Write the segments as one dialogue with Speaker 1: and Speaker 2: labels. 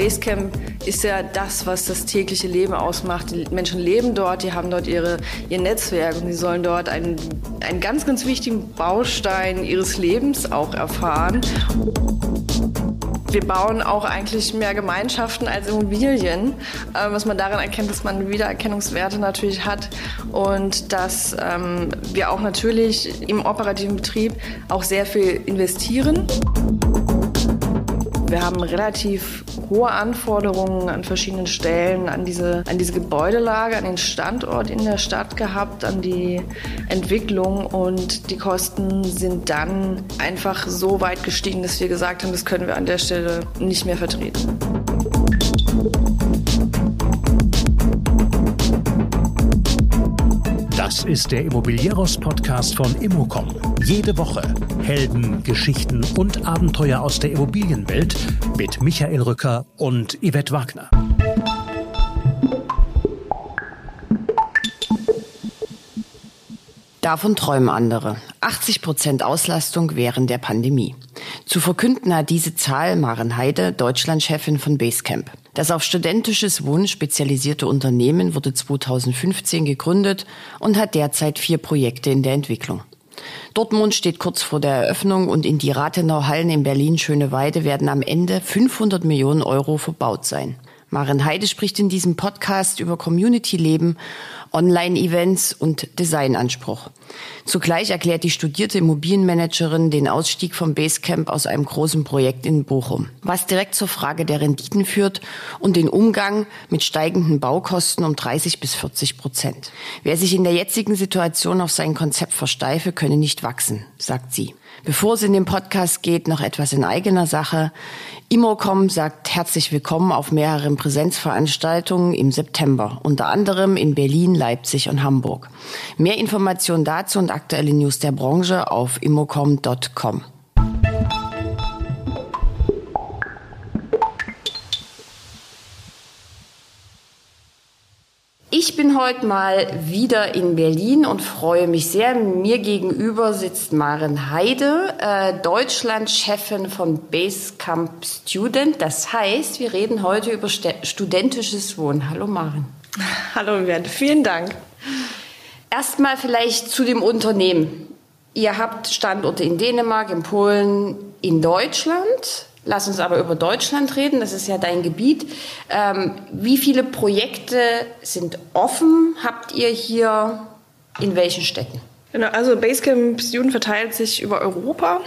Speaker 1: Basecamp ist ja das, was das tägliche Leben ausmacht. Die Menschen leben dort, die haben dort ihre, ihr Netzwerk und sie sollen dort einen, einen ganz, ganz wichtigen Baustein ihres Lebens auch erfahren. Wir bauen auch eigentlich mehr Gemeinschaften als Immobilien, äh, was man daran erkennt, dass man Wiedererkennungswerte natürlich hat und dass ähm, wir auch natürlich im operativen Betrieb auch sehr viel investieren. Wir haben relativ hohe Anforderungen an verschiedenen Stellen, an diese, an diese Gebäudelage, an den Standort in der Stadt gehabt, an die Entwicklung und die Kosten sind dann einfach so weit gestiegen, dass wir gesagt haben, das können wir an der Stelle nicht mehr vertreten.
Speaker 2: Das ist der Immobilieros-Podcast von Immocom. Jede Woche Helden, Geschichten und Abenteuer aus der Immobilienwelt mit Michael Rücker und Yvette Wagner.
Speaker 3: Davon träumen andere. 80 Prozent Auslastung während der Pandemie. Zu verkünden hat diese Zahl Maren Heide, Deutschlandchefin von Basecamp. Das auf studentisches Wohnen spezialisierte Unternehmen wurde 2015 gegründet und hat derzeit vier Projekte in der Entwicklung. Dortmund steht kurz vor der Eröffnung und in die Rathenau Hallen in Berlin Schöneweide werden am Ende 500 Millionen Euro verbaut sein. Maren Heide spricht in diesem Podcast über Community-Leben Online-Events und Designanspruch. Zugleich erklärt die studierte Immobilienmanagerin den Ausstieg vom Basecamp aus einem großen Projekt in Bochum, was direkt zur Frage der Renditen führt und den Umgang mit steigenden Baukosten um 30 bis 40 Prozent. Wer sich in der jetzigen Situation auf sein Konzept versteife, könne nicht wachsen, sagt sie. Bevor es in den Podcast geht, noch etwas in eigener Sache. Immocom sagt herzlich willkommen auf mehreren Präsenzveranstaltungen im September, unter anderem in Berlin, Leipzig und Hamburg. Mehr Informationen dazu und aktuelle News der Branche auf immocom.com. Ich bin heute mal wieder in Berlin und freue mich sehr. Mir gegenüber sitzt Maren Heide, äh, Deutschland-Chefin von Basecamp Student. Das heißt, wir reden heute über studentisches Wohnen. Hallo Maren.
Speaker 1: Hallo Bernd, vielen Dank.
Speaker 3: Erstmal vielleicht zu dem Unternehmen. Ihr habt Standorte in Dänemark, in Polen, in Deutschland. Lass uns aber über Deutschland reden, das ist ja dein Gebiet. Ähm, wie viele Projekte sind offen? Habt ihr hier in welchen Städten?
Speaker 1: Genau, also Basecamp Student verteilt sich über Europa.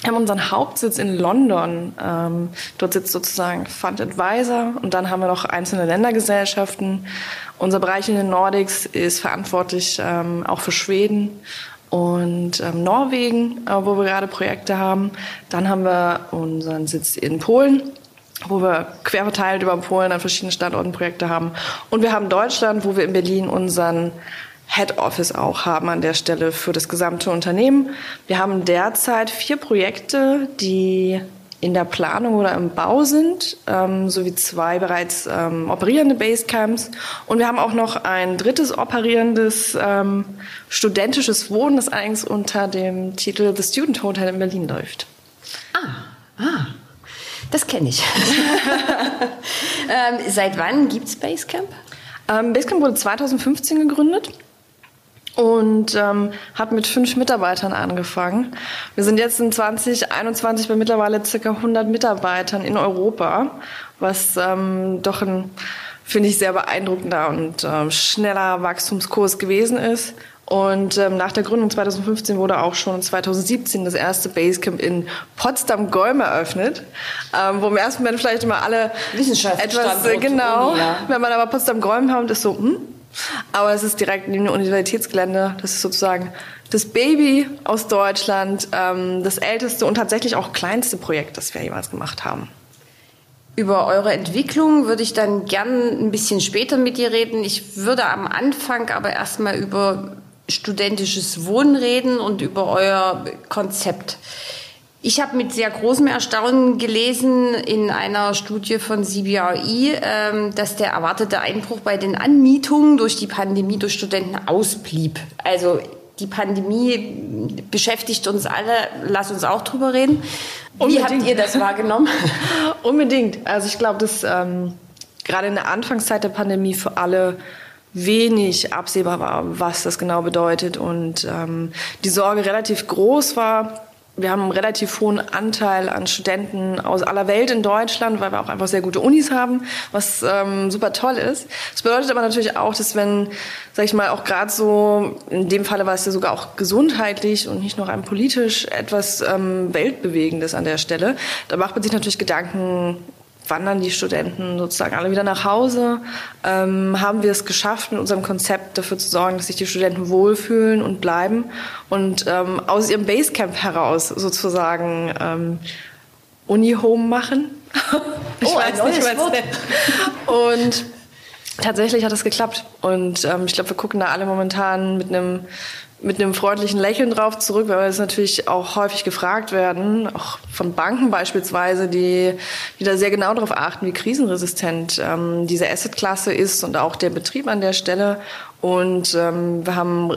Speaker 1: Wir haben unseren Hauptsitz in London. Ähm, dort sitzt sozusagen Fund Advisor und dann haben wir noch einzelne Ländergesellschaften. Unser Bereich in den Nordics ist verantwortlich ähm, auch für Schweden und ähm, Norwegen, äh, wo wir gerade Projekte haben. Dann haben wir unseren Sitz in Polen, wo wir quer verteilt über Polen an verschiedenen Standorten Projekte haben. Und wir haben Deutschland, wo wir in Berlin unseren Head Office auch haben an der Stelle für das gesamte Unternehmen. Wir haben derzeit vier Projekte, die in der Planung oder im Bau sind, ähm, sowie zwei bereits ähm, operierende Basecamps. Und wir haben auch noch ein drittes operierendes ähm, studentisches Wohnen, das eigentlich unter dem Titel The Student Hotel in Berlin läuft.
Speaker 3: Ah, ah. Das kenne ich. ähm, seit wann gibt es Basecamp?
Speaker 1: Ähm, Basecamp wurde 2015 gegründet und ähm, hat mit fünf Mitarbeitern angefangen. Wir sind jetzt in 2021 bei mittlerweile circa 100 Mitarbeitern in Europa, was ähm, doch ein, finde ich, sehr beeindruckender und ähm, schneller Wachstumskurs gewesen ist. Und ähm, nach der Gründung 2015 wurde auch schon 2017 das erste Basecamp in Potsdam-Golm eröffnet, ähm, wo im ersten Moment vielleicht immer alle etwas äh, genau, ja. wenn man aber Potsdam-Golm kommt, ist so, hm, aber es ist direkt neben dem Universitätsgelände. Das ist sozusagen das Baby aus Deutschland, ähm, das älteste und tatsächlich auch kleinste Projekt, das wir jemals gemacht haben.
Speaker 3: Über eure Entwicklung würde ich dann gern ein bisschen später mit dir reden. Ich würde am Anfang aber erstmal über studentisches Wohnen reden und über euer Konzept. Ich habe mit sehr großem Erstaunen gelesen in einer Studie von CBRE, ähm, dass der erwartete Einbruch bei den Anmietungen durch die Pandemie durch Studenten ausblieb. Also die Pandemie beschäftigt uns alle. Lass uns auch drüber reden. Wie
Speaker 1: Unbedingt.
Speaker 3: habt ihr das wahrgenommen?
Speaker 1: Unbedingt. Also ich glaube, dass ähm, gerade in der Anfangszeit der Pandemie für alle wenig absehbar war, was das genau bedeutet und ähm, die Sorge relativ groß war, wir haben einen relativ hohen Anteil an Studenten aus aller Welt in Deutschland, weil wir auch einfach sehr gute Unis haben, was ähm, super toll ist. Das bedeutet aber natürlich auch, dass wenn, sag ich mal, auch gerade so, in dem Falle war es ja sogar auch gesundheitlich und nicht nur rein politisch etwas ähm, Weltbewegendes an der Stelle, da macht man sich natürlich Gedanken, wandern die Studenten sozusagen alle wieder nach Hause? Ähm, haben wir es geschafft, mit unserem Konzept dafür zu sorgen, dass sich die Studenten wohlfühlen und bleiben und ähm, aus ihrem Basecamp heraus sozusagen ähm, Uni-Home machen? ich
Speaker 3: Oh,
Speaker 1: weiß nicht, was. Und tatsächlich hat es geklappt. Und ähm, ich glaube, wir gucken da alle momentan mit einem mit einem freundlichen Lächeln drauf zurück, weil wir das natürlich auch häufig gefragt werden, auch von Banken beispielsweise, die, die da sehr genau darauf achten, wie krisenresistent ähm, diese Assetklasse ist und auch der Betrieb an der Stelle. Und ähm, wir haben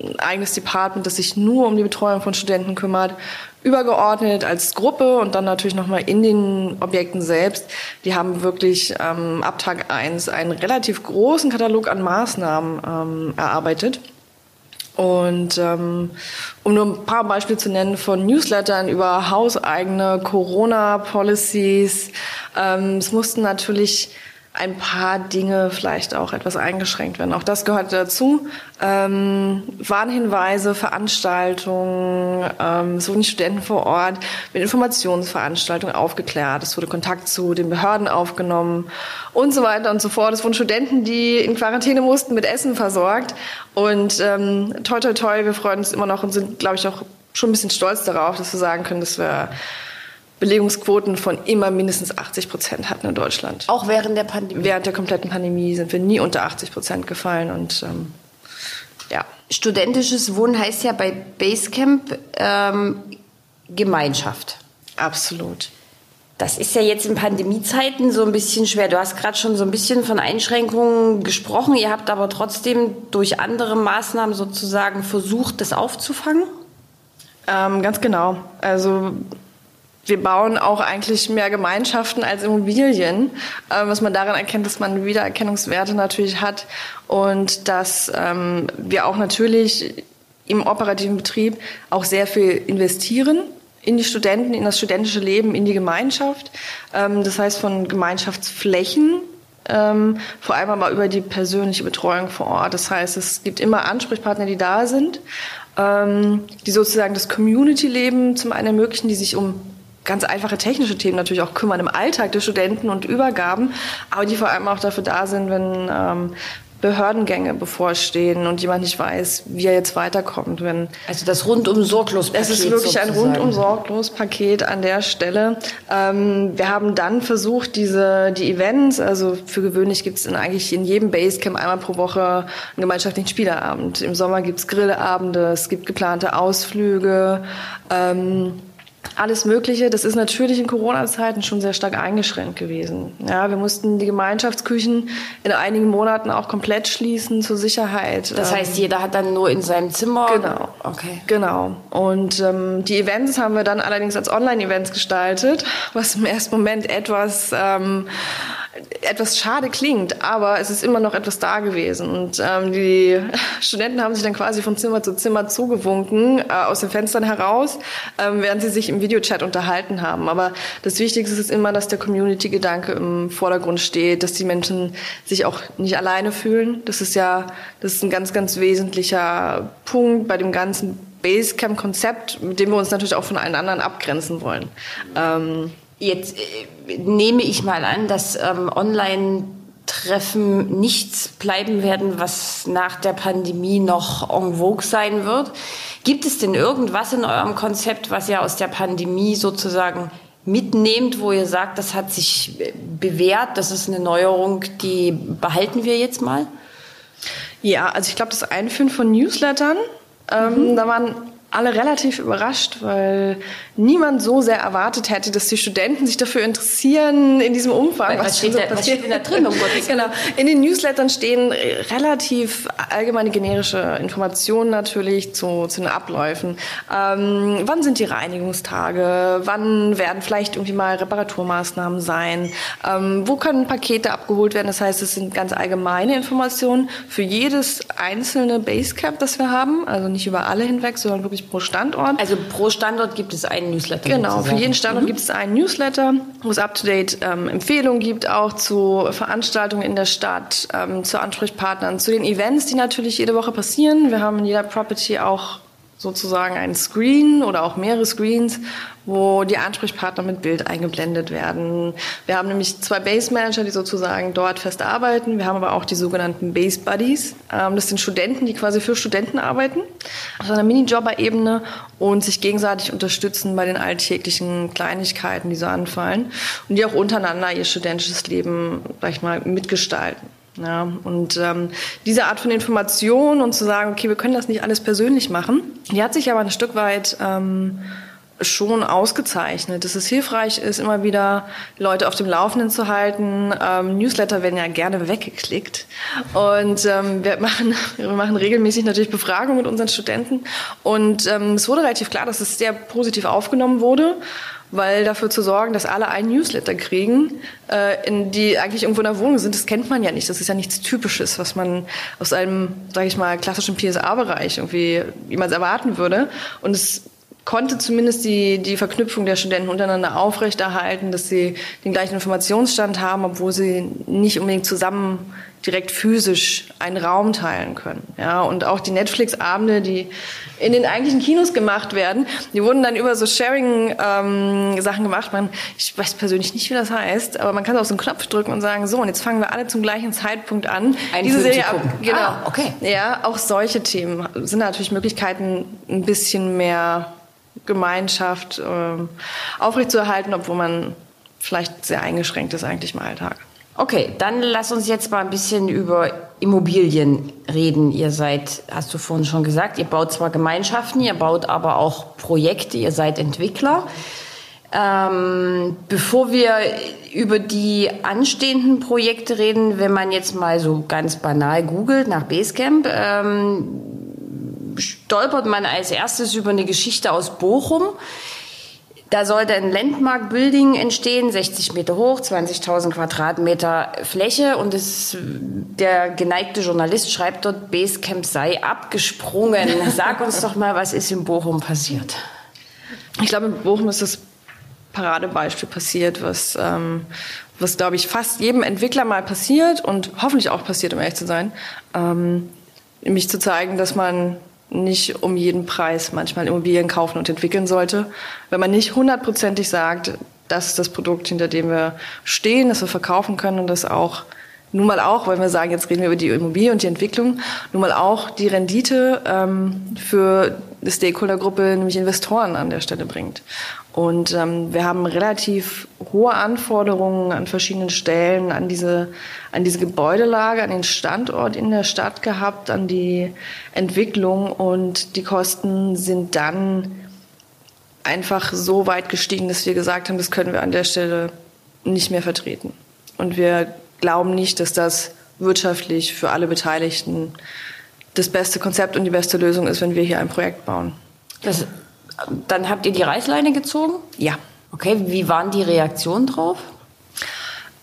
Speaker 1: ein eigenes Department, das sich nur um die Betreuung von Studenten kümmert, übergeordnet als Gruppe und dann natürlich nochmal in den Objekten selbst. Die haben wirklich ähm, ab Tag eins einen relativ großen Katalog an Maßnahmen ähm, erarbeitet. Und ähm, um nur ein paar Beispiele zu nennen, von Newslettern über hauseigene Corona-Policies. Ähm, es mussten natürlich ein paar Dinge vielleicht auch etwas eingeschränkt werden. Auch das gehört dazu. Ähm, Warnhinweise, Veranstaltungen, ähm, es wurden Studenten vor Ort mit Informationsveranstaltungen aufgeklärt. Es wurde Kontakt zu den Behörden aufgenommen und so weiter und so fort. Es wurden Studenten, die in Quarantäne mussten, mit Essen versorgt. Und ähm, toi, toi, toi, wir freuen uns immer noch und sind, glaube ich, auch schon ein bisschen stolz darauf, dass wir sagen können, dass wir Belegungsquoten von immer mindestens 80 Prozent hatten in Deutschland.
Speaker 3: Auch während der Pandemie.
Speaker 1: Während der kompletten Pandemie sind wir nie unter 80 Prozent gefallen und ähm, ja.
Speaker 3: Studentisches Wohnen heißt ja bei Basecamp ähm, Gemeinschaft.
Speaker 1: Absolut.
Speaker 3: Das ist ja jetzt in Pandemiezeiten so ein bisschen schwer. Du hast gerade schon so ein bisschen von Einschränkungen gesprochen. Ihr habt aber trotzdem durch andere Maßnahmen sozusagen versucht, das aufzufangen.
Speaker 1: Ähm, ganz genau. Also wir bauen auch eigentlich mehr Gemeinschaften als Immobilien, äh, was man daran erkennt, dass man Wiedererkennungswerte natürlich hat und dass ähm, wir auch natürlich im operativen Betrieb auch sehr viel investieren in die Studenten, in das studentische Leben, in die Gemeinschaft. Ähm, das heißt von Gemeinschaftsflächen, ähm, vor allem aber über die persönliche Betreuung vor Ort. Das heißt, es gibt immer Ansprechpartner, die da sind, die sozusagen das Community-Leben zum einen ermöglichen, die sich um ganz einfache technische Themen natürlich auch kümmern im Alltag der Studenten und Übergaben, aber die vor allem auch dafür da sind, wenn ähm, Behördengänge bevorstehen und jemand nicht weiß, wie er jetzt weiterkommt. Wenn
Speaker 3: Also das rundum sorglos
Speaker 1: es ist wirklich ein rundum sorglos Paket an der Stelle. Ähm, wir haben dann versucht, diese die Events, also für gewöhnlich gibt es eigentlich in jedem Basecamp einmal pro Woche einen gemeinschaftlichen Spieleabend. Im Sommer gibt es Grillabende, es gibt geplante Ausflüge. Ähm, alles Mögliche. Das ist natürlich in Corona-Zeiten schon sehr stark eingeschränkt gewesen. Ja, wir mussten die Gemeinschaftsküchen in einigen Monaten auch komplett schließen zur Sicherheit.
Speaker 3: Das heißt, jeder hat dann nur in seinem Zimmer.
Speaker 1: Genau.
Speaker 3: Okay.
Speaker 1: Genau. Und ähm, die Events haben wir dann allerdings als Online-Events gestaltet, was im ersten Moment etwas ähm, etwas schade klingt, aber es ist immer noch etwas da gewesen. Und ähm, die Studenten haben sich dann quasi von Zimmer zu Zimmer zugewunken, äh, aus den Fenstern heraus, ähm, während sie sich im Videochat unterhalten haben. Aber das Wichtigste ist immer, dass der Community-Gedanke im Vordergrund steht, dass die Menschen sich auch nicht alleine fühlen. Das ist ja, das ist ein ganz, ganz wesentlicher Punkt bei dem ganzen Basecamp-Konzept, mit dem wir uns natürlich auch von allen anderen abgrenzen wollen. Ähm,
Speaker 3: Jetzt äh, nehme ich mal an, dass ähm, Online-Treffen nichts bleiben werden, was nach der Pandemie noch en vogue sein wird. Gibt es denn irgendwas in eurem Konzept, was ihr aus der Pandemie sozusagen mitnehmt, wo ihr sagt, das hat sich äh, bewährt, das ist eine Neuerung, die behalten wir jetzt mal?
Speaker 1: Ja, also ich glaube, das Einführen von Newslettern, ähm, da waren alle relativ überrascht, weil niemand so sehr erwartet hätte, dass die Studenten sich dafür interessieren in diesem Umfang.
Speaker 3: Was, was, steht, so da, was steht, da, drin? Um
Speaker 1: genau. In den Newslettern stehen relativ allgemeine generische Informationen natürlich zu, zu den Abläufen. Ähm, wann sind die Reinigungstage? Wann werden vielleicht irgendwie mal Reparaturmaßnahmen sein? Ähm, wo können Pakete abgeholt werden? Das heißt, es sind ganz allgemeine Informationen für jedes einzelne Basecamp, das wir haben. Also nicht über alle hinweg, sondern wirklich pro Standort.
Speaker 3: Also pro Standort gibt es einen Newsletter.
Speaker 1: Genau, für jeden Standort mhm. gibt es einen Newsletter, wo es up-to-date ähm, Empfehlungen gibt, auch zu Veranstaltungen in der Stadt, ähm, zu Ansprechpartnern, zu den Events, die natürlich jede Woche passieren. Wir haben in jeder Property auch sozusagen ein Screen oder auch mehrere Screens, wo die Ansprechpartner mit Bild eingeblendet werden. Wir haben nämlich zwei Base Manager, die sozusagen dort fest arbeiten. Wir haben aber auch die sogenannten Base Buddies. Ähm, das sind Studenten, die quasi für Studenten arbeiten, auf einer Minijobber-Ebene und sich gegenseitig unterstützen bei den alltäglichen Kleinigkeiten, die so anfallen und die auch untereinander ihr studentisches Leben, sag ich mal, mitgestalten. Ja, und ähm, diese Art von Information und zu sagen, okay, wir können das nicht alles persönlich machen, die hat sich aber ein Stück weit ähm, schon ausgezeichnet, dass es hilfreich ist, immer wieder Leute auf dem Laufenden zu halten. Ähm, Newsletter werden ja gerne weggeklickt. Und ähm, wir machen wir machen regelmäßig natürlich Befragungen mit unseren Studenten. Und ähm, es wurde relativ klar, dass es sehr positiv aufgenommen wurde weil dafür zu sorgen, dass alle einen Newsletter kriegen, äh, in die eigentlich irgendwo in der Wohnung sind, das kennt man ja nicht. Das ist ja nichts Typisches, was man aus einem, sage ich mal, klassischen PSA-Bereich irgendwie jemals erwarten würde. Und es konnte zumindest die, die Verknüpfung der Studenten untereinander aufrechterhalten, dass sie den gleichen Informationsstand haben, obwohl sie nicht unbedingt zusammen direkt physisch einen Raum teilen können. Ja, und auch die Netflix-Abende, die in den eigentlichen Kinos gemacht werden, die wurden dann über so Sharing-Sachen ähm, gemacht. Man, ich weiß persönlich nicht, wie das heißt, aber man kann auf so einen Knopf drücken und sagen, so, und jetzt fangen wir alle zum gleichen Zeitpunkt an.
Speaker 3: Einen diese Serie ab.
Speaker 1: Genau. Ah, okay. Ja, auch solche Themen sind natürlich Möglichkeiten, ein bisschen mehr Gemeinschaft ähm, aufrechtzuerhalten, obwohl man vielleicht sehr eingeschränkt ist eigentlich im Alltag.
Speaker 3: Okay, dann lass uns jetzt mal ein bisschen über Immobilien reden. Ihr seid, hast du vorhin schon gesagt, ihr baut zwar Gemeinschaften, ihr baut aber auch Projekte, ihr seid Entwickler. Ähm, bevor wir über die anstehenden Projekte reden, wenn man jetzt mal so ganz banal googelt nach Basecamp, ähm, stolpert man als erstes über eine Geschichte aus Bochum. Da sollte ein Landmark-Building entstehen, 60 Meter hoch, 20.000 Quadratmeter Fläche. Und es, der geneigte Journalist schreibt dort, Basecamp sei abgesprungen. Sag uns doch mal, was ist in Bochum passiert?
Speaker 1: Ich glaube, in Bochum ist das Paradebeispiel passiert, was, ähm, was glaube ich, fast jedem Entwickler mal passiert und hoffentlich auch passiert, um ehrlich zu sein. Ähm, nämlich zu zeigen, dass man nicht um jeden Preis manchmal Immobilien kaufen und entwickeln sollte. Wenn man nicht hundertprozentig sagt, das ist das Produkt, hinter dem wir stehen, das wir verkaufen können und das auch nun mal auch, weil wir sagen, jetzt reden wir über die Immobilie und die Entwicklung, nun mal auch die Rendite ähm, für Stakeholdergruppe, nämlich Investoren an der Stelle bringt. Und ähm, wir haben relativ hohe Anforderungen an verschiedenen Stellen, an diese, an diese Gebäudelage, an den Standort in der Stadt gehabt, an die Entwicklung und die Kosten sind dann einfach so weit gestiegen, dass wir gesagt haben, das können wir an der Stelle nicht mehr vertreten. Und wir glauben nicht, dass das wirtschaftlich für alle Beteiligten das beste Konzept und die beste Lösung ist, wenn wir hier ein Projekt bauen.
Speaker 3: Das, dann habt ihr die Reißleine gezogen?
Speaker 1: Ja.
Speaker 3: Okay, wie waren die Reaktionen drauf?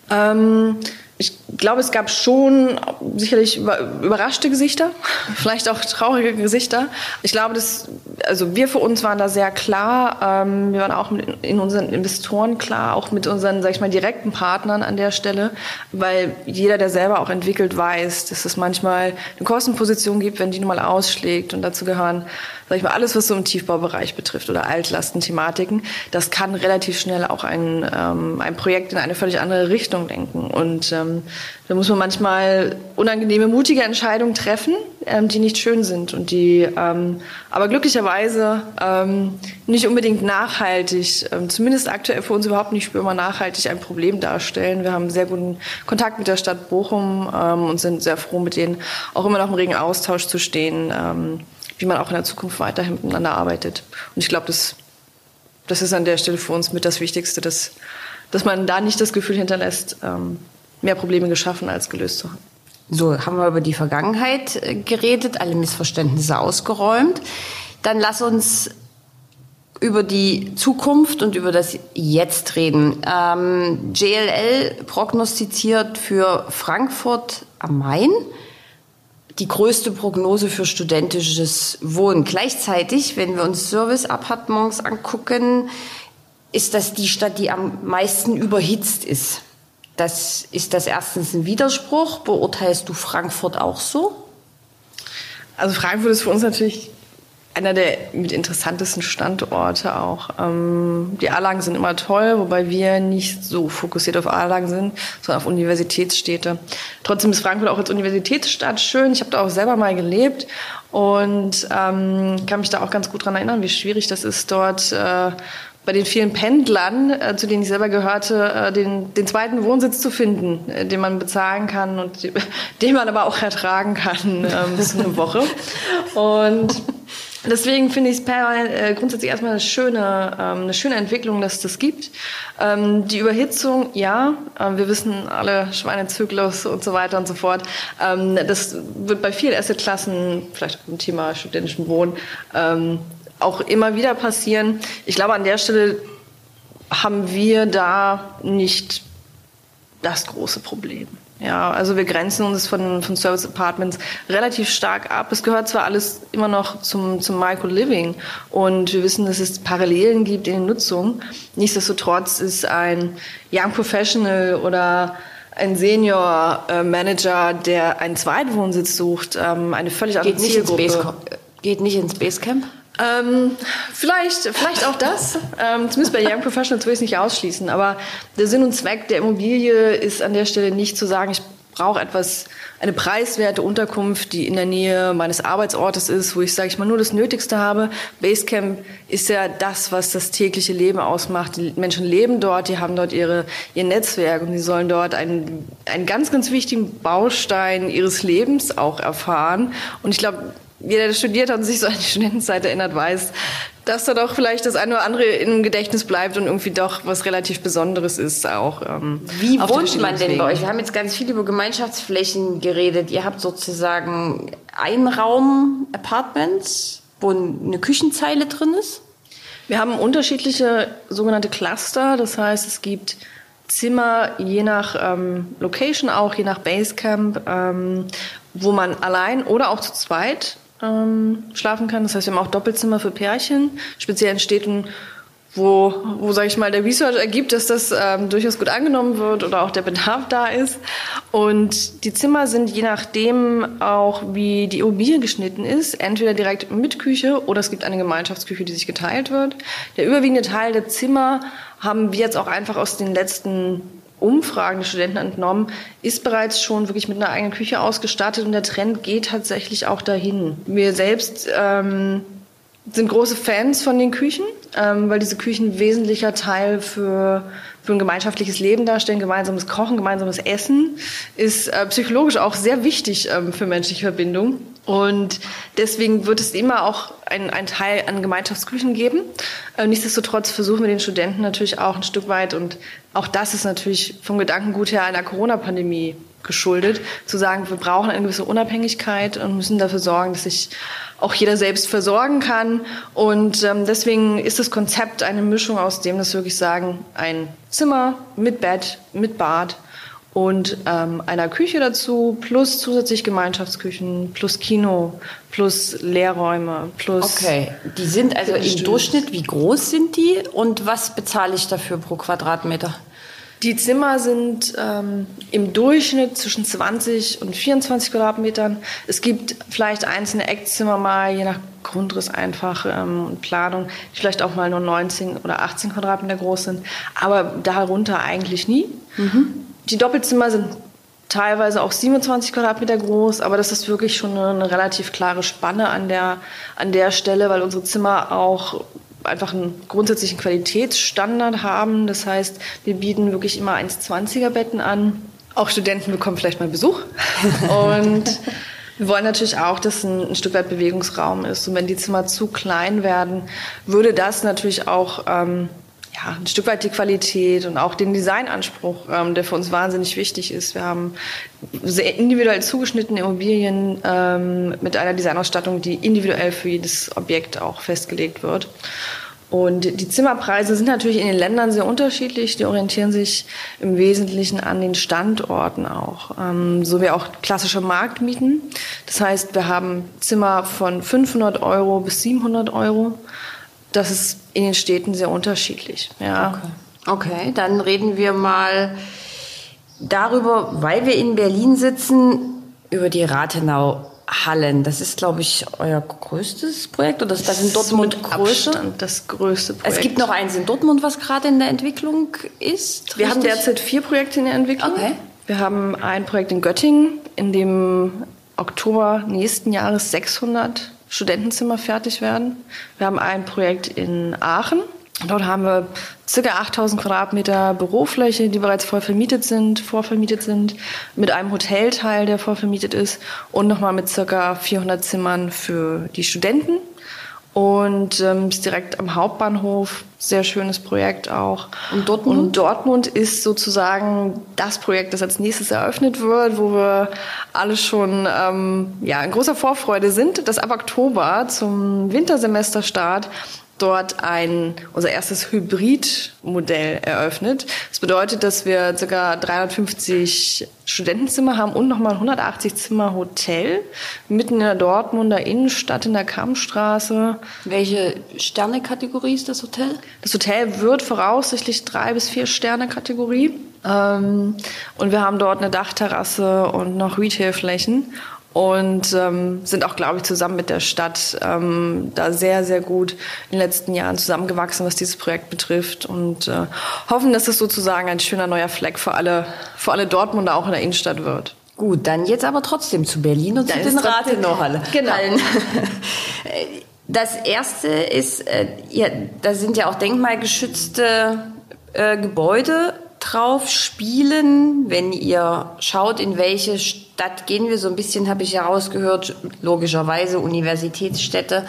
Speaker 1: Ähm, ich glaube, es gab schon sicherlich überraschte Gesichter, vielleicht auch traurige Gesichter. Ich glaube, dass, also wir für uns waren da sehr klar. Ähm, wir waren auch in unseren Investoren klar, auch mit unseren, sag ich mal, direkten Partnern an der Stelle, weil jeder, der selber auch entwickelt, weiß, dass es manchmal eine Kostenposition gibt, wenn die nun mal ausschlägt und dazu gehören sag ich mal, alles, was so im Tiefbaubereich betrifft oder Altlastenthematiken, das kann relativ schnell auch ein, ähm, ein Projekt in eine völlig andere Richtung lenken. Und ähm, da muss man manchmal unangenehme, mutige Entscheidungen treffen, ähm, die nicht schön sind und die ähm, aber glücklicherweise ähm, nicht unbedingt nachhaltig, ähm, zumindest aktuell für uns überhaupt nicht spürbar nachhaltig ein Problem darstellen. Wir haben sehr guten Kontakt mit der Stadt Bochum ähm, und sind sehr froh, mit denen auch immer noch im regen Austausch zu stehen. Ähm, wie man auch in der Zukunft weiterhin miteinander arbeitet. Und ich glaube, das, das ist an der Stelle für uns mit das Wichtigste, dass, dass man da nicht das Gefühl hinterlässt, ähm, mehr Probleme geschaffen als gelöst zu haben.
Speaker 3: So, haben wir über die Vergangenheit äh, geredet, alle Missverständnisse ausgeräumt. Dann lass uns über die Zukunft und über das Jetzt reden. Ähm, JLL prognostiziert für Frankfurt am Main die größte Prognose für studentisches Wohnen. Gleichzeitig, wenn wir uns Service-Appartements angucken, ist das die Stadt, die am meisten überhitzt ist. Das ist das erstens ein Widerspruch. Beurteilst du Frankfurt auch so?
Speaker 1: Also Frankfurt ist für uns natürlich einer der mit interessantesten Standorte auch. Ähm, die A-Lagen sind immer toll, wobei wir nicht so fokussiert auf A-Lagen sind, sondern auf Universitätsstädte. Trotzdem ist Frankfurt auch als Universitätsstadt schön. Ich habe da auch selber mal gelebt und ähm, kann mich da auch ganz gut dran erinnern, wie schwierig das ist, dort äh, bei den vielen Pendlern, äh, zu denen ich selber gehörte, äh, den, den zweiten Wohnsitz zu finden, äh, den man bezahlen kann und den man aber auch ertragen kann ähm, bis eine Woche. Und Deswegen finde ich es äh, grundsätzlich erstmal eine schöne, ähm, eine schöne Entwicklung, dass es das gibt. Ähm, die Überhitzung, ja, äh, wir wissen alle Schweinezyklus und so weiter und so fort. Ähm, das wird bei vielen Assetklassen, vielleicht auch im Thema studentischen Wohnen, ähm, auch immer wieder passieren. Ich glaube, an der Stelle haben wir da nicht das große Problem. Ja, also wir grenzen uns von, von Service Apartments relativ stark ab. Es gehört zwar alles immer noch zum, zum Micro-Living und wir wissen, dass es Parallelen gibt in der Nutzung. Nichtsdestotrotz ist ein Young Professional oder ein Senior Manager, der einen Zweitwohnsitz sucht, ähm, eine völlig andere
Speaker 3: Geht Zielgruppe. Geht nicht ins Basecamp?
Speaker 1: Ähm, vielleicht, vielleicht auch das. Ähm, zumindest bei Young Professionals will ich es nicht ausschließen. Aber der Sinn und Zweck der Immobilie ist an der Stelle nicht zu sagen, ich brauche etwas, eine preiswerte Unterkunft, die in der Nähe meines Arbeitsortes ist, wo ich, sage ich mal, nur das Nötigste habe. Basecamp ist ja das, was das tägliche Leben ausmacht. Die Menschen leben dort, die haben dort ihre, ihr Netzwerk und sie sollen dort einen, einen ganz, ganz wichtigen Baustein ihres Lebens auch erfahren. Und ich glaube, jeder, der studiert hat und sich so an die Studentenzeit erinnert, weiß, dass da doch vielleicht das eine oder andere im Gedächtnis bleibt und irgendwie doch was relativ Besonderes ist auch.
Speaker 3: Ähm, Wie wohnt man denn bei euch? Wir haben jetzt ganz viel über Gemeinschaftsflächen geredet. Ihr habt sozusagen Einraum-Apartments, wo eine Küchenzeile drin ist?
Speaker 1: Wir haben unterschiedliche sogenannte Cluster. Das heißt, es gibt Zimmer je nach ähm, Location auch, je nach Basecamp, ähm, wo man allein oder auch zu zweit ähm, schlafen kann. Das heißt, wir haben auch Doppelzimmer für Pärchen, speziell in Städten, wo, wo sage ich mal, der Research ergibt, dass das ähm, durchaus gut angenommen wird oder auch der Bedarf da ist. Und die Zimmer sind je nachdem auch, wie die Immobilie geschnitten ist, entweder direkt mit Küche oder es gibt eine Gemeinschaftsküche, die sich geteilt wird. Der überwiegende Teil der Zimmer haben wir jetzt auch einfach aus den letzten Umfragen der Studenten entnommen, ist bereits schon wirklich mit einer eigenen Küche ausgestattet und der Trend geht tatsächlich auch dahin. Wir selbst ähm, sind große Fans von den Küchen, ähm, weil diese Küchen wesentlicher Teil für, für ein gemeinschaftliches Leben darstellen. Gemeinsames Kochen, gemeinsames Essen ist äh, psychologisch auch sehr wichtig ähm, für menschliche Verbindung. Und deswegen wird es immer auch ein, ein Teil an Gemeinschaftsküchen geben. Äh, nichtsdestotrotz versuchen wir den Studenten natürlich auch ein Stück weit, und auch das ist natürlich vom Gedankengut her einer Corona-Pandemie geschuldet, zu sagen, wir brauchen eine gewisse Unabhängigkeit und müssen dafür sorgen, dass sich auch jeder selbst versorgen kann. Und ähm, deswegen ist das Konzept eine Mischung aus dem, dass wir wirklich sagen, ein Zimmer mit Bett, mit Bad und ähm, einer Küche dazu, plus zusätzlich Gemeinschaftsküchen, plus Kino, plus Lehrräume, plus.
Speaker 3: Okay, die sind also im Durchschnitt, wie groß sind die und was bezahle ich dafür pro Quadratmeter?
Speaker 1: Die Zimmer sind ähm, im Durchschnitt zwischen 20 und 24 Quadratmetern. Es gibt vielleicht einzelne Eckzimmer mal, je nach Grundriss einfach ähm, und Planung, die vielleicht auch mal nur 19 oder 18 Quadratmeter groß sind, aber darunter eigentlich nie. Mhm. Die Doppelzimmer sind teilweise auch 27 Quadratmeter groß, aber das ist wirklich schon eine, eine, relativ klare Spanne an der, an der Stelle, weil unsere Zimmer auch einfach einen grundsätzlichen Qualitätsstandard haben. Das heißt, wir bieten wirklich immer 1,20er Betten an. Auch Studenten bekommen vielleicht mal Besuch. Und Wir wollen natürlich auch, dass ein, ein, Stück weit Bewegungsraum ist. Und wenn die Zimmer zu klein werden, würde das natürlich auch ähm, ja, ein Stück weit die Qualität und auch den Designanspruch, ähm, der für uns wahnsinnig wichtig ist. Wir haben sehr individuell zugeschnittene Immobilien ähm, mit einer Designausstattung, die individuell für jedes Objekt auch festgelegt wird. Und die Zimmerpreise sind natürlich in den Ländern sehr unterschiedlich. Die orientieren sich im Wesentlichen an den Standorten auch, ähm, so wie auch klassische Marktmieten. Das heißt, wir haben Zimmer von 500 Euro bis 700 Euro. Das ist in den Städten sehr unterschiedlich.
Speaker 3: Ja. Okay. okay, dann reden wir mal darüber, weil wir in Berlin sitzen, über die Rathenau Hallen. Das ist, glaube ich, euer größtes Projekt oder ist das in Dortmund
Speaker 1: mit Abstand das größte
Speaker 3: Projekt? Es gibt noch eins in Dortmund, was gerade in der Entwicklung ist.
Speaker 1: Wir richtig? haben derzeit vier Projekte in der Entwicklung. Okay. Wir haben ein Projekt in Göttingen, in dem Oktober nächsten Jahres 600 Studentenzimmer fertig werden. Wir haben ein Projekt in Aachen. Dort haben wir ca. 8000 Quadratmeter Bürofläche, die bereits voll vermietet sind, vorvermietet sind, mit einem Hotelteil, der vorvermietet ist und nochmal mit ca. 400 Zimmern für die Studenten und ähm, ist direkt am Hauptbahnhof. Sehr schönes Projekt auch. Und Dortmund? Und Dortmund ist sozusagen das Projekt, das als nächstes eröffnet wird, wo wir alle schon ähm, ja, in großer Vorfreude sind, das ab Oktober zum Wintersemesterstart dort ein, unser erstes Hybridmodell eröffnet. Das bedeutet, dass wir ca. 350 Studentenzimmer haben und nochmal 180 Zimmer Hotel mitten in der Dortmunder Innenstadt in der Kammstraße.
Speaker 3: Welche Sternekategorie ist das Hotel?
Speaker 1: Das Hotel wird voraussichtlich drei bis vier Sterne Kategorie. Ähm, und wir haben dort eine Dachterrasse und noch Retailflächen und ähm, sind auch, glaube ich, zusammen mit der Stadt ähm, da sehr, sehr gut in den letzten Jahren zusammengewachsen, was dieses Projekt betrifft und äh, hoffen, dass es sozusagen ein schöner neuer Fleck für alle, für alle Dortmunder auch in der Innenstadt wird.
Speaker 3: Gut, dann jetzt aber trotzdem zu Berlin und dann zu den Rathenow-Halle.
Speaker 1: Genau.
Speaker 3: Das erste ist, äh, ja, da sind ja auch denkmalgeschützte äh, Gebäude drauf spielen, wenn ihr schaut, in welche Stadt gehen wir, so ein bisschen habe ich herausgehört, logischerweise Universitätsstädte.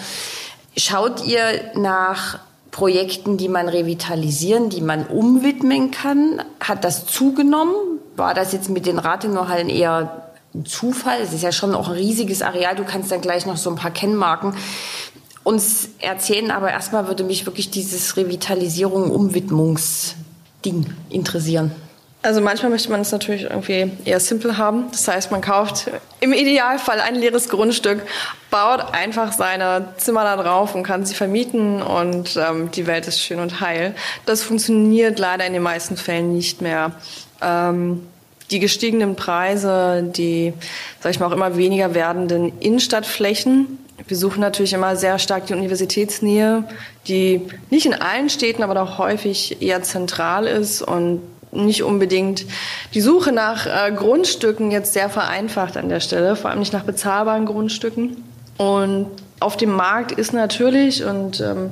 Speaker 3: Schaut ihr nach Projekten, die man revitalisieren, die man umwidmen kann? Hat das zugenommen? War das jetzt mit den Rathenow-Hallen eher ein Zufall? Es ist ja schon auch ein riesiges Areal. Du kannst dann gleich noch so ein paar Kennmarken uns erzählen. Aber erstmal würde mich wirklich dieses Revitalisierung, Umwidmungs Ding interessieren?
Speaker 1: Also manchmal möchte man es natürlich irgendwie eher simpel haben. Das heißt, man kauft im Idealfall ein leeres Grundstück, baut einfach seine Zimmer da drauf und kann sie vermieten und ähm, die Welt ist schön und heil. Das funktioniert leider in den meisten Fällen nicht mehr. Ähm, die gestiegenen Preise, die, sag ich mal, auch immer weniger werdenden Innenstadtflächen wir suchen natürlich immer sehr stark die Universitätsnähe, die nicht in allen Städten, aber doch häufig eher zentral ist und nicht unbedingt die Suche nach äh, Grundstücken jetzt sehr vereinfacht an der Stelle, vor allem nicht nach bezahlbaren Grundstücken. Und auf dem Markt ist natürlich und ähm,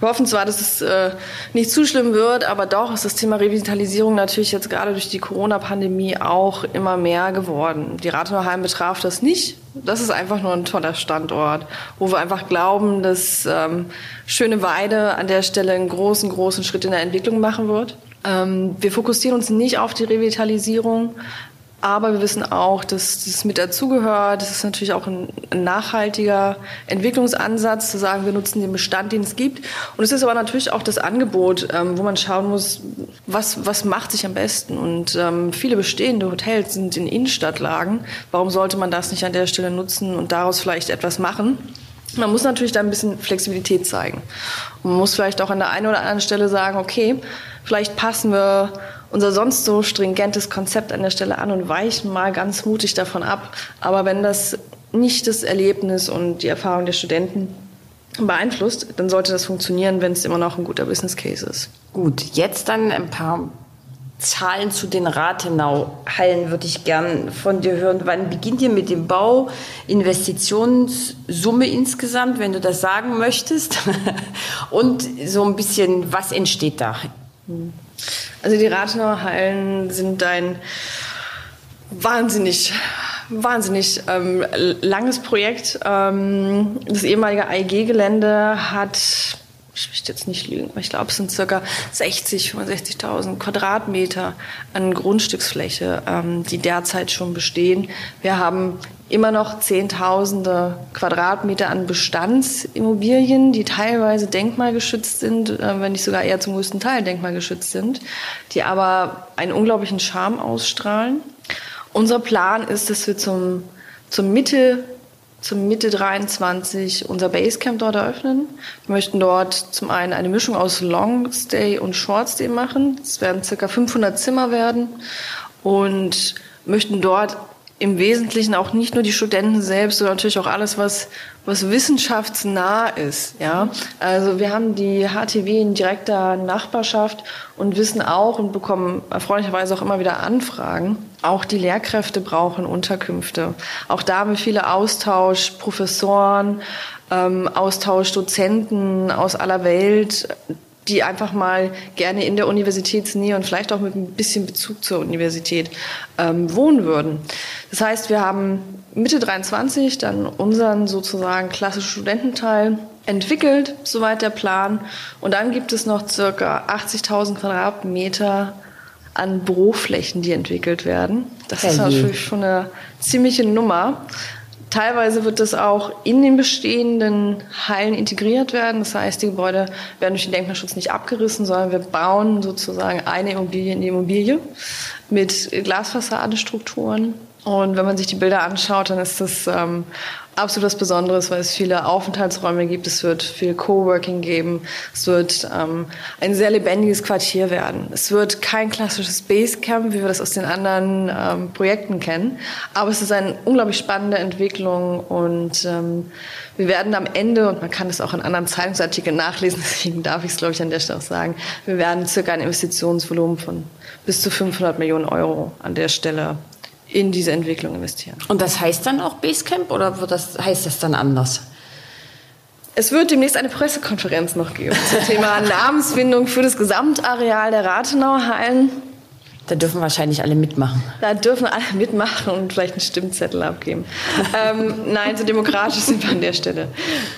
Speaker 1: wir hoffen zwar, dass es äh, nicht zu schlimm wird, aber doch ist das Thema Revitalisierung natürlich jetzt gerade durch die Corona-Pandemie auch immer mehr geworden. Die Rathenow betraf das nicht. Das ist einfach nur ein toller Standort, wo wir einfach glauben, dass ähm, Schöne Weide an der Stelle einen großen, großen Schritt in der Entwicklung machen wird. Ähm, wir fokussieren uns nicht auf die Revitalisierung, aber wir wissen auch, dass das mit dazugehört. Das ist natürlich auch ein, nachhaltiger Entwicklungsansatz, zu sagen, wir nutzen den Bestand, den es gibt. Und es ist aber natürlich auch das Angebot, ähm, wo man schauen muss, was, was macht sich am besten. Und ähm, viele bestehende Hotels sind in Innenstadtlagen. Warum sollte man das nicht an der Stelle nutzen und daraus vielleicht etwas machen? Man muss natürlich da ein bisschen Flexibilität zeigen. Man muss vielleicht auch an der einen oder anderen Stelle sagen, okay, vielleicht passen wir unser sonst so stringentes Konzept an der Stelle an und weichen mal ganz mutig davon ab. Aber wenn das nicht das Erlebnis und die Erfahrung der Studenten beeinflusst, dann sollte das funktionieren, wenn es immer noch ein guter Business Case ist.
Speaker 3: Gut, jetzt dann ein paar Zahlen zu den Rathenau-Hallen würde ich gern von dir hören. Wann beginnt ihr mit dem Bau? Investitionssumme insgesamt, wenn du das sagen möchtest? Und so ein bisschen, was entsteht da?
Speaker 1: Also die Rathenauer Hallen sind ein wahnsinnig wahnsinnig ähm, langes Projekt. Ähm, das ehemalige AEG-Gelände hat ich möchte jetzt nicht lügen, aber ich glaube, es sind circa 60, 65.000 Quadratmeter an Grundstücksfläche, ähm, die derzeit schon bestehen. Wir haben immer noch Zehntausende Quadratmeter an Bestandsimmobilien, die teilweise denkmalgeschützt sind, äh, wenn nicht sogar eher zum größten Teil denkmalgeschützt sind, die aber einen unglaublichen Charme ausstrahlen. Unser Plan ist, dass wir zum, zum Mitte zum Mitte 23 unser Basecamp dort eröffnen. Wir möchten dort zum einen eine Mischung aus Longstay und Shortstay machen. Es werden circa 500 Zimmer werden und möchten dort im Wesentlichen auch nicht nur die Studenten selbst, sondern natürlich auch alles, was, was wissenschaftsnah ist. Ja? Also wir haben die HTW in direkter Nachbarschaft und wissen auch und bekommen erfreulicherweise auch immer wieder Anfragen. Auch die Lehrkräfte brauchen Unterkünfte. Auch da haben wir viele Austausch, Professoren, ähm, Austausch, Dozenten aus aller Welt, die einfach mal gerne in der Universitätsnähe und vielleicht auch mit ein bisschen Bezug zur Universität ähm, wohnen würden. Das heißt, wir haben Mitte 23 dann unseren sozusagen klassischen Studententeil entwickelt, soweit der Plan. Und dann gibt es noch circa 80.000 Quadratmeter an Büroflächen, die entwickelt werden. Das ist natürlich schon eine ziemliche Nummer. Teilweise wird das auch in den bestehenden Hallen integriert werden. Das heißt, die Gebäude werden durch den Denkmalschutz nicht abgerissen, sondern wir bauen sozusagen eine Immobilie in die Immobilie mit Glasfassadenstrukturen. Und wenn man sich die Bilder anschaut, dann ist das ähm, absolut was Besonderes, weil es viele Aufenthaltsräume gibt. Es wird viel Coworking geben. Es wird ähm, ein sehr lebendiges Quartier werden. Es wird kein klassisches Basecamp, wie wir das aus den anderen ähm, Projekten kennen. Aber es ist eine unglaublich spannende Entwicklung und ähm, wir werden am Ende, und man kann es auch in anderen Zeitungsartikeln nachlesen, deswegen darf ich es, glaube ich, an der Stelle auch sagen, wir werden circa ein Investitionsvolumen von bis zu 500 Millionen Euro an der Stelle in diese Entwicklung investieren.
Speaker 3: Und das heißt dann auch Basecamp oder wird das, heißt das dann anders?
Speaker 1: Es wird demnächst eine Pressekonferenz noch geben zum Thema Namensfindung für das Gesamtareal der Rathenauer Hallen.
Speaker 3: Da dürfen wahrscheinlich alle mitmachen.
Speaker 1: Da dürfen alle mitmachen und vielleicht einen Stimmzettel abgeben. ähm, nein, so demokratisch sind wir an der Stelle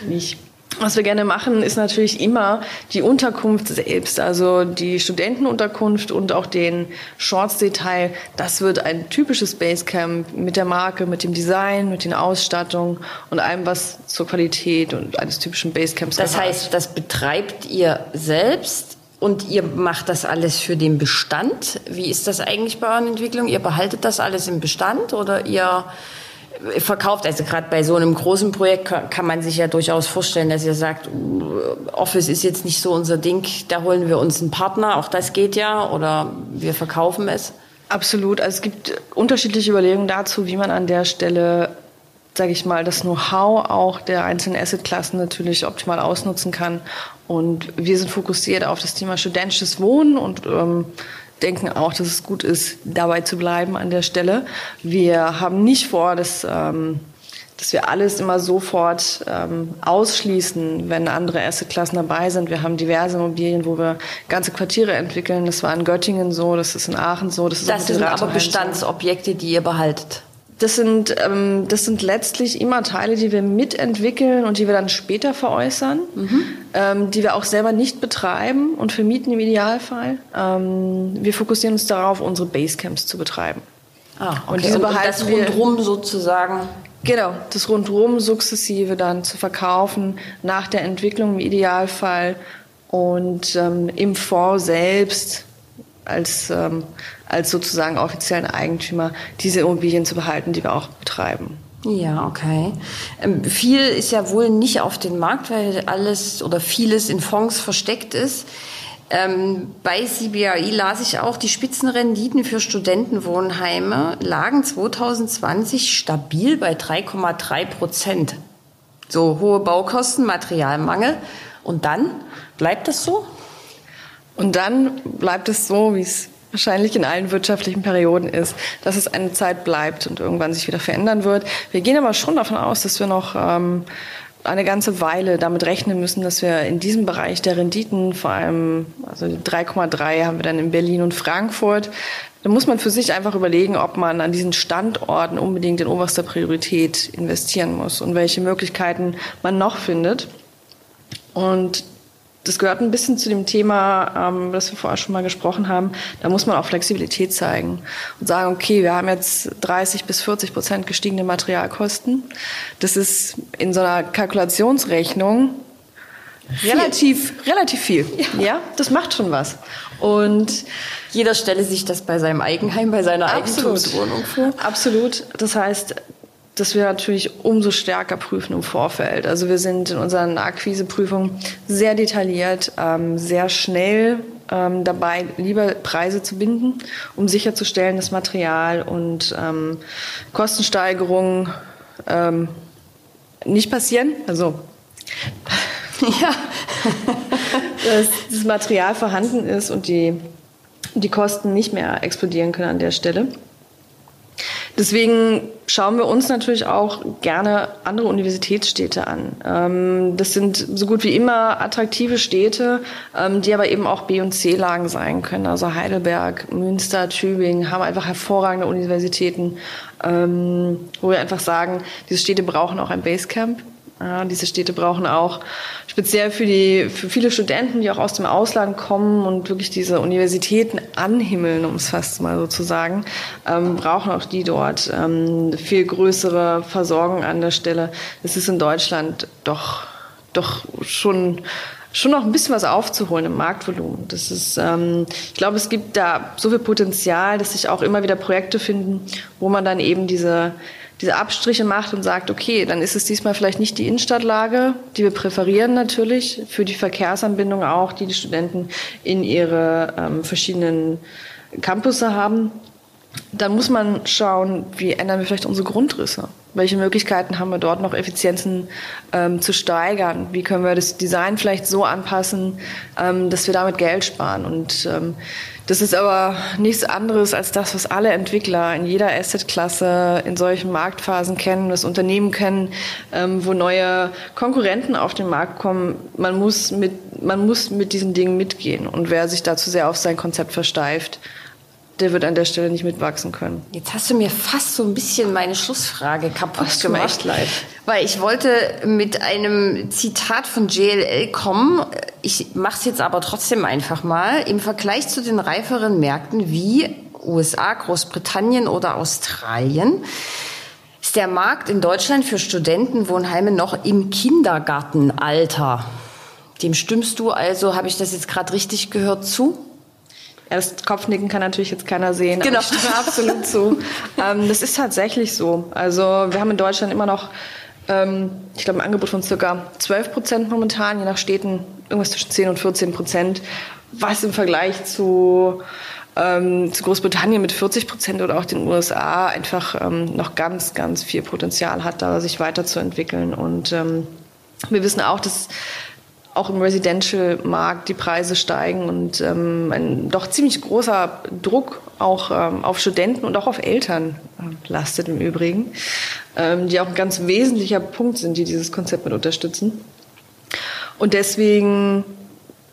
Speaker 1: nicht. Was wir gerne machen, ist natürlich immer die Unterkunft selbst, also die Studentenunterkunft und auch den Shorts-Detail. Das wird ein typisches Basecamp mit der Marke, mit dem Design, mit den Ausstattungen und allem, was zur Qualität und eines typischen Basecamps
Speaker 3: Das gehört. heißt, das betreibt ihr selbst und ihr macht das alles für den Bestand. Wie ist das eigentlich bei euren Entwicklungen? Ihr behaltet das alles im Bestand oder ihr verkauft. Also gerade bei so einem großen Projekt kann man sich ja durchaus vorstellen, dass ihr sagt, Office ist jetzt nicht so unser Ding, da holen wir uns einen Partner, auch das geht ja, oder wir verkaufen es.
Speaker 1: Absolut. Also es gibt unterschiedliche Überlegungen dazu, wie man an der Stelle, sage ich mal, das Know-how auch der einzelnen Assetklassen natürlich optimal ausnutzen kann. Und wir sind fokussiert auf das Thema studentisches Wohnen und ähm, denken auch, dass es gut ist, dabei zu bleiben an der Stelle. Wir haben nicht vor, dass, ähm, dass wir alles immer sofort ähm, ausschließen, wenn andere Assetklassen dabei sind. Wir haben diverse Immobilien, wo wir ganze Quartiere entwickeln. Das war in Göttingen so, das ist in Aachen so.
Speaker 3: Das, ist das sind aber Bestandsobjekte, die ihr behaltet.
Speaker 1: Das sind, ähm, das sind letztlich immer Teile, die wir mitentwickeln und die wir dann später veräußern, mhm. ähm, die wir auch selber nicht betreiben und vermieten im Idealfall. Ähm, wir fokussieren uns darauf, unsere Basecamps zu betreiben.
Speaker 3: Ah, okay. Und diese behalten und das rundrum sozusagen.
Speaker 1: Genau, das rundrum sukzessive dann zu verkaufen, nach der Entwicklung im Idealfall und ähm, im Fonds selbst als, ähm, als sozusagen offiziellen Eigentümer diese Immobilien zu behalten, die wir auch betreiben.
Speaker 3: Ja, okay. Ähm, viel ist ja wohl nicht auf den Markt, weil alles oder vieles in Fonds versteckt ist. Ähm, bei CBRI las ich auch, die Spitzenrenditen für Studentenwohnheime lagen 2020 stabil bei 3,3 Prozent. So hohe Baukosten, Materialmangel. Und dann bleibt das so?
Speaker 1: Und dann bleibt es so, wie es wahrscheinlich in allen wirtschaftlichen Perioden ist, dass es eine Zeit bleibt und irgendwann sich wieder verändern wird. Wir gehen aber schon davon aus, dass wir noch ähm, eine ganze Weile damit rechnen müssen, dass wir in diesem Bereich der Renditen, vor allem also 3,3 haben wir dann in Berlin und Frankfurt, da muss man für sich einfach überlegen, ob man an diesen Standorten unbedingt in oberster Priorität investieren muss und welche Möglichkeiten man noch findet. Und das gehört ein bisschen zu dem Thema, ähm, das wir vorher schon mal gesprochen haben. Da muss man auch Flexibilität zeigen und sagen, okay, wir haben jetzt 30 bis 40 Prozent gestiegene Materialkosten. Das ist in so einer Kalkulationsrechnung viel. relativ, relativ viel. Ja. ja. das macht schon was. Und
Speaker 3: jeder stelle sich das bei seinem Eigenheim, bei seiner Eigentumswohnung vor.
Speaker 1: Absolut. Das heißt, dass wir natürlich umso stärker prüfen im Vorfeld. Also wir sind in unseren Akquiseprüfungen sehr detailliert, ähm, sehr schnell ähm, dabei, lieber Preise zu binden, um sicherzustellen, dass Material und ähm, Kostensteigerungen ähm, nicht passieren. Also ja, dass das Material vorhanden ist und die, die Kosten nicht mehr explodieren können an der Stelle. Deswegen schauen wir uns natürlich auch gerne andere Universitätsstädte an. Ähm, das sind so gut wie immer attraktive Städte, ähm, die aber eben auch B- und C-Lagen sein können. Also Heidelberg, Münster, Tübingen haben einfach hervorragende Universitäten, ähm, wo wir einfach sagen, diese Städte brauchen auch ein Basecamp. Ja, diese Städte brauchen auch speziell für die für viele Studenten, die auch aus dem Ausland kommen und wirklich diese Universitäten anhimmeln, um es fast mal so zu sagen, ähm, brauchen auch die dort ähm, viel größere Versorgung an der Stelle. Das ist in Deutschland doch doch schon schon noch ein bisschen was aufzuholen im Marktvolumen. Das ist, ähm, ich glaube, es gibt da so viel Potenzial, dass sich auch immer wieder Projekte finden, wo man dann eben diese diese Abstriche macht und sagt, okay, dann ist es diesmal vielleicht nicht die Innenstadtlage, die wir präferieren natürlich, für die Verkehrsanbindung auch, die die Studenten in ihre ähm, verschiedenen Campusse haben. Dann muss man schauen, wie ändern wir vielleicht unsere Grundrisse. Welche Möglichkeiten haben wir dort noch Effizienzen ähm, zu steigern? Wie können wir das Design vielleicht so anpassen, ähm, dass wir damit Geld sparen? Und ähm, das ist aber nichts anderes als das, was alle Entwickler in jeder Assetklasse in solchen Marktphasen kennen, das Unternehmen kennen, ähm, wo neue Konkurrenten auf den Markt kommen. Man muss mit, man muss mit diesen Dingen mitgehen. Und wer sich dazu sehr auf sein Konzept versteift, der wird an der Stelle nicht mitwachsen können.
Speaker 3: Jetzt hast du mir fast so ein bisschen meine Schlussfrage kaputt
Speaker 1: Ach, gemacht. Echt leid.
Speaker 3: Weil ich wollte mit einem Zitat von JLL kommen. Ich mache es jetzt aber trotzdem einfach mal. Im Vergleich zu den reiferen Märkten wie USA, Großbritannien oder Australien ist der Markt in Deutschland für Studentenwohnheime noch im Kindergartenalter. Dem stimmst du also, habe ich das jetzt gerade richtig gehört, zu?
Speaker 1: Das Kopfnicken kann natürlich jetzt keiner sehen.
Speaker 3: Genau.
Speaker 1: ich stimme absolut zu. Ähm, das ist tatsächlich so. Also wir haben in Deutschland immer noch, ähm, ich glaube, ein Angebot von circa 12 Prozent momentan, je nach Städten irgendwas zwischen 10 und 14 Prozent, was im Vergleich zu, ähm, zu Großbritannien mit 40 Prozent oder auch den USA einfach ähm, noch ganz, ganz viel Potenzial hat, da sich weiterzuentwickeln. Und ähm, wir wissen auch, dass auch im Residential-Markt die Preise steigen und ähm, ein doch ziemlich großer Druck auch ähm, auf Studenten und auch auf Eltern äh, lastet im Übrigen, ähm, die auch ein ganz wesentlicher Punkt sind, die dieses Konzept mit unterstützen. Und deswegen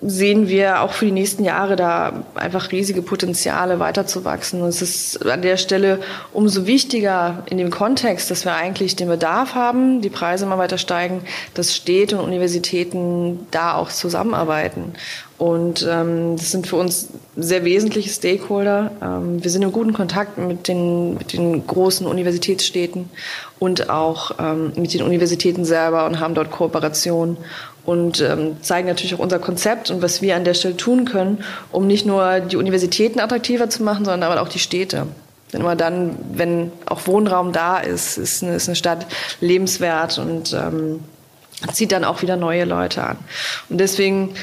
Speaker 1: sehen wir auch für die nächsten Jahre da einfach riesige Potenziale weiterzuwachsen. Und es ist an der Stelle umso wichtiger in dem Kontext, dass wir eigentlich den Bedarf haben, die Preise immer weiter steigen, dass Städte und Universitäten da auch zusammenarbeiten. Und ähm, das sind für uns sehr wesentliche Stakeholder. Ähm, wir sind in guten Kontakt mit den, mit den großen Universitätsstädten und auch ähm, mit den Universitäten selber und haben dort Kooperationen und ähm, zeigen natürlich auch unser Konzept und was wir an der Stelle tun können, um nicht nur die Universitäten attraktiver zu machen, sondern aber auch die Städte. Denn immer dann, wenn auch Wohnraum da ist, ist eine, ist eine Stadt lebenswert und ähm, zieht dann auch wieder neue Leute an. Und deswegen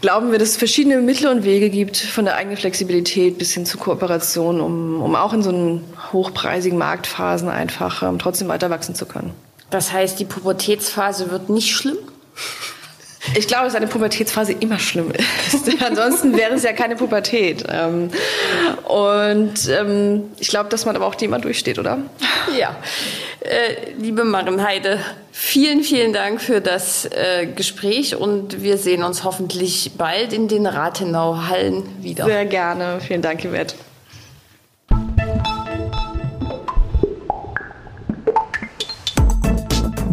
Speaker 1: glauben wir, dass es verschiedene Mittel und Wege gibt, von der eigenen Flexibilität bis hin zu Kooperation, um, um auch in so einen hochpreisigen Marktphasen einfach ähm, trotzdem weiter wachsen zu können.
Speaker 3: Das heißt, die Pubertätsphase wird nicht schlimm?
Speaker 1: Ich glaube, dass eine Pubertätsphase immer schlimm ist. Ansonsten wäre es ja keine Pubertät. Ähm, und ähm, ich glaube, dass man aber auch die immer durchsteht, oder?
Speaker 3: Ja. Äh, liebe Marienheide, vielen, vielen Dank für das äh, Gespräch und wir sehen uns hoffentlich bald in den Rathenau-Hallen wieder.
Speaker 1: Sehr gerne. Vielen Dank, Yvette.